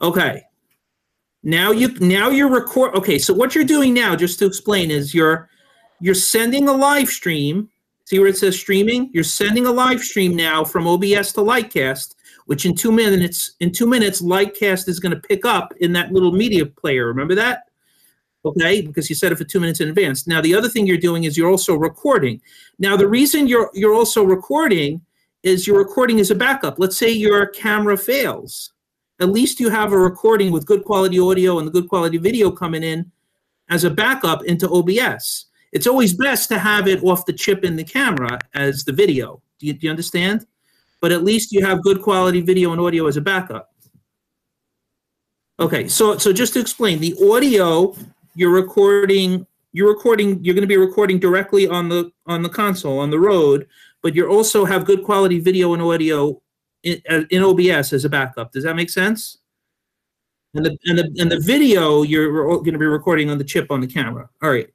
Okay. Now you now you're record. Okay, so what you're doing now, just to explain, is you're you're sending a live stream. See where it says streaming? You're sending a live stream now from OBS to Lightcast, which in two minutes in two minutes Lightcast is going to pick up in that little media player. Remember that? Okay, because you set it for two minutes in advance. Now the other thing you're doing is you're also recording. Now the reason you're you're also recording is your recording is a backup. Let's say your camera fails at least you have a recording with good quality audio and the good quality video coming in as a backup into OBS. It's always best to have it off the chip in the camera as the video. Do you, do you understand? But at least you have good quality video and audio as a backup. Okay, so so just to explain, the audio you're recording, you're recording, you're going to be recording directly on the on the console on the road, but you also have good quality video and audio in, uh, in OBS as a backup. Does that make sense? And the and the and the video you're going to be recording on the chip on the camera. All right.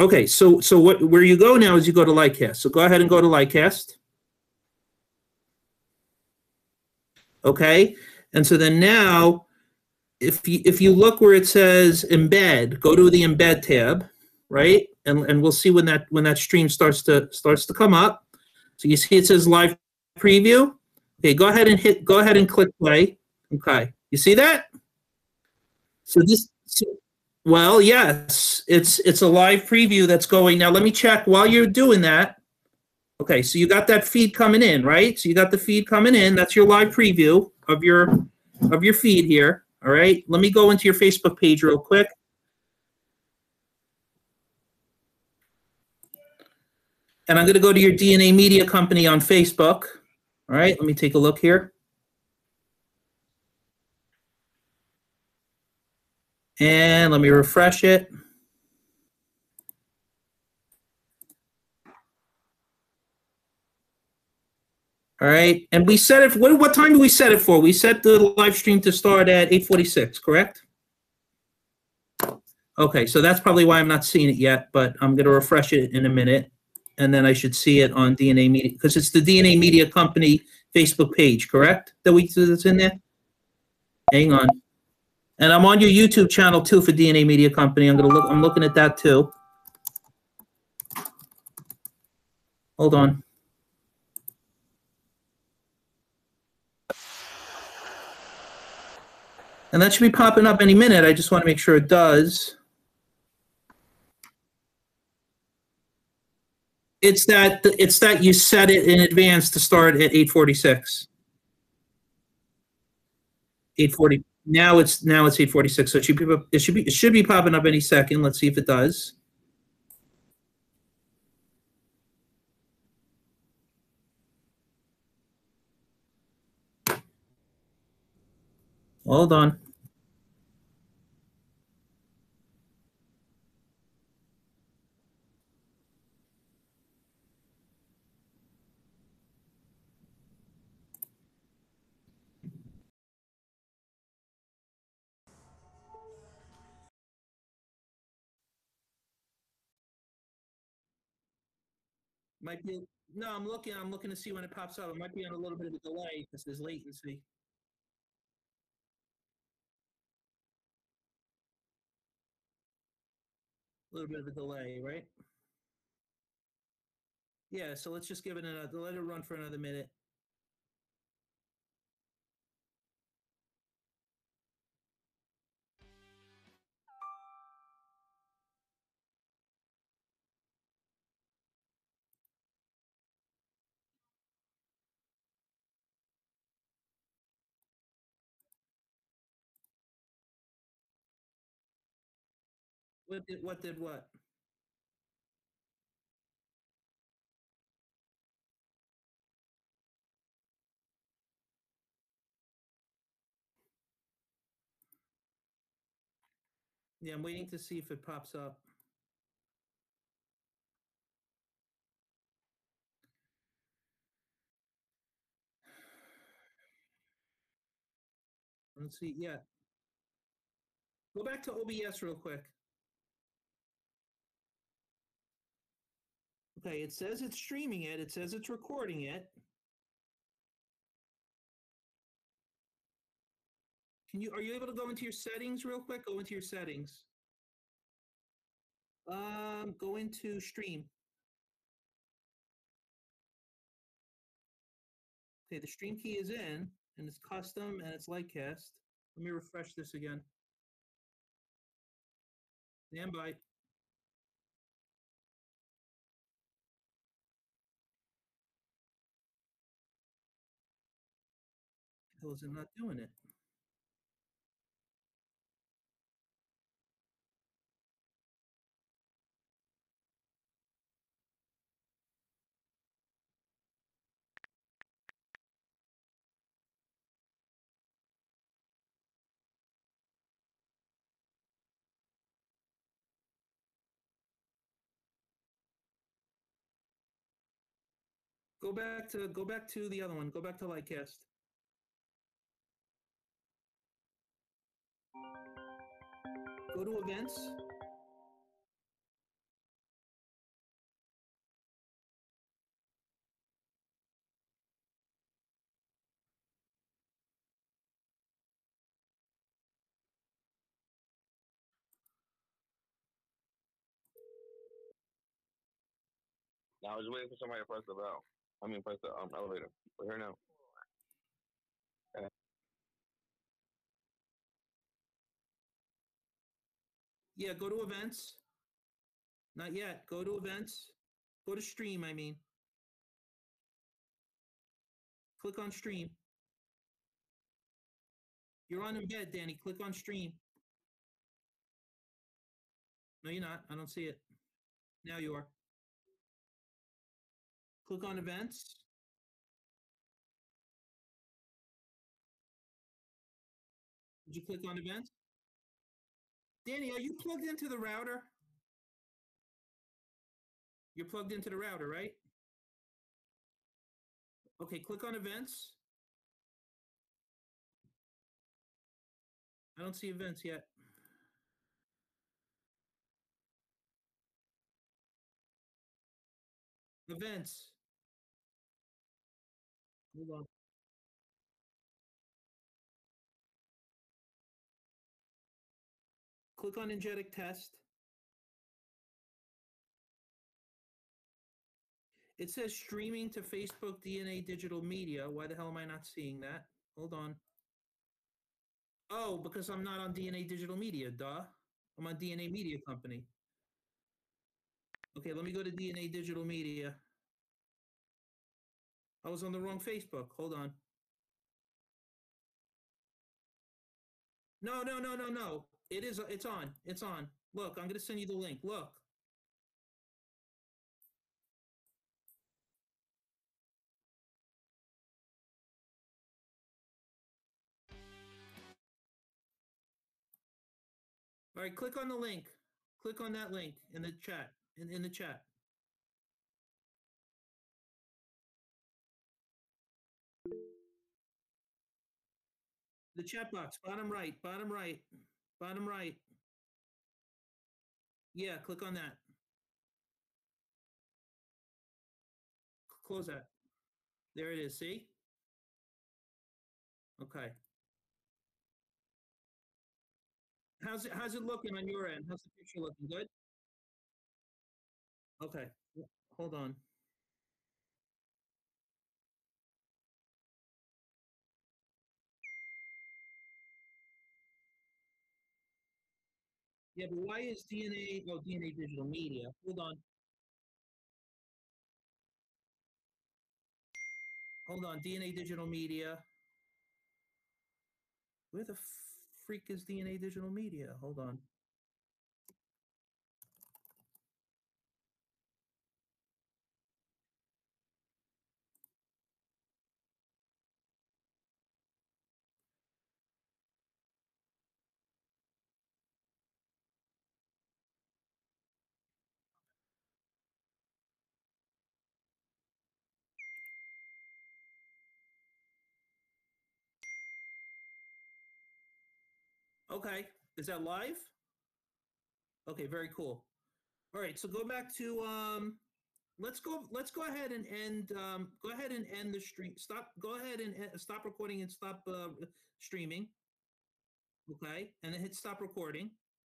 Okay, so so what where you go now is you go to Lightcast. So go ahead and go to Lightcast. Okay, and so then now, if you if you look where it says embed, go to the embed tab, right? And and we'll see when that when that stream starts to starts to come up. So you see it says live preview. Okay, go ahead and hit, go ahead and click play. Okay, you see that? So this, well, yes, it's it's a live preview that's going. Now let me check while you're doing that. Okay, so you got that feed coming in, right? So you got the feed coming in. That's your live preview of your of your feed here. All right, let me go into your Facebook page real quick. And I'm going to go to your DNA Media Company on Facebook. All right, let me take a look here. And let me refresh it. All right, and we set it. What what time do we set it for? We set the live stream to start at 8:46, correct? Okay, so that's probably why I'm not seeing it yet, but I'm to refresh it in a minute and then I should see it on DNA Media because it's the DNA Media Company Facebook page, correct? That we that's in there. Hang on, and I'm on your YouTube channel too for DNA Media Company. I'm gonna look. I'm looking at that too. Hold on. And that should be popping up any minute. I just want to make sure it does. It's that it's that you set it in advance to start at 846. 840. Now it's now it's 846. So it should be it should be it should be popping up any second. Let's see if it does. Hold on. Might be, no, I'm looking, I'm looking to see when it pops up. It might be on a little bit of a delay because there's latency. A little bit of a delay, right? Yeah, so let's just give it another, let it run for another minute. What did, what did what? Yeah, I'm waiting to see if it pops up. Let's see, yeah. Go back to OBS real quick. It says it's streaming it, it says it's recording it. Can you, are you able to go into your settings real quick? Go into your settings. Um, go into stream. Okay, the stream key is in and it's custom and it's Lightcast. Let me refresh this again. Stand by. Is it not doing it? Go back to go back to the other one. Go back to Lightcast. Go to events. I was waiting for somebody to press the bell. I mean, press the um, elevator. We're here now. Yeah, go to events. Not yet. Go to events. Go to stream, I mean. Click on stream. You're on embed, Danny. Click on stream. No, you're not. I don't see it. Now you are. Click on events. Did you click on events? Danny, are you plugged into the router? You're plugged into the router, right? Okay, click on events. I don't see events yet. Events. Hold on. Click on Energetic Test. It says streaming to Facebook DNA Digital Media. Why the hell am I not seeing that? Hold on. Oh, because I'm not on DNA Digital Media, duh. I'm on DNA Media Company. Okay, let me go to DNA Digital Media. I was on the wrong Facebook. Hold on. No, no, no, no, no. It is. It's on. It's on. Look, I'm going to send you the link. Look. All right, click on the link. Click on that link in the chat. In, in the chat. The chat box, bottom right, bottom right, bottom right. Yeah, click on that. Close that. There it is, see? Okay. How's it how's it looking on your end? How's the picture looking? Good? Okay. Hold on. Yeah, but why is DNA, oh, DNA Digital Media? Hold on. Hold on, DNA Digital Media. Where the freak is DNA Digital Media? Hold on. Okay, is that live? Okay, very cool. All right, so go back to um, let's go. Let's go ahead and end. Um, go ahead and end the stream. Stop. Go ahead and uh, stop recording and stop uh, streaming. Okay, and then hit stop recording.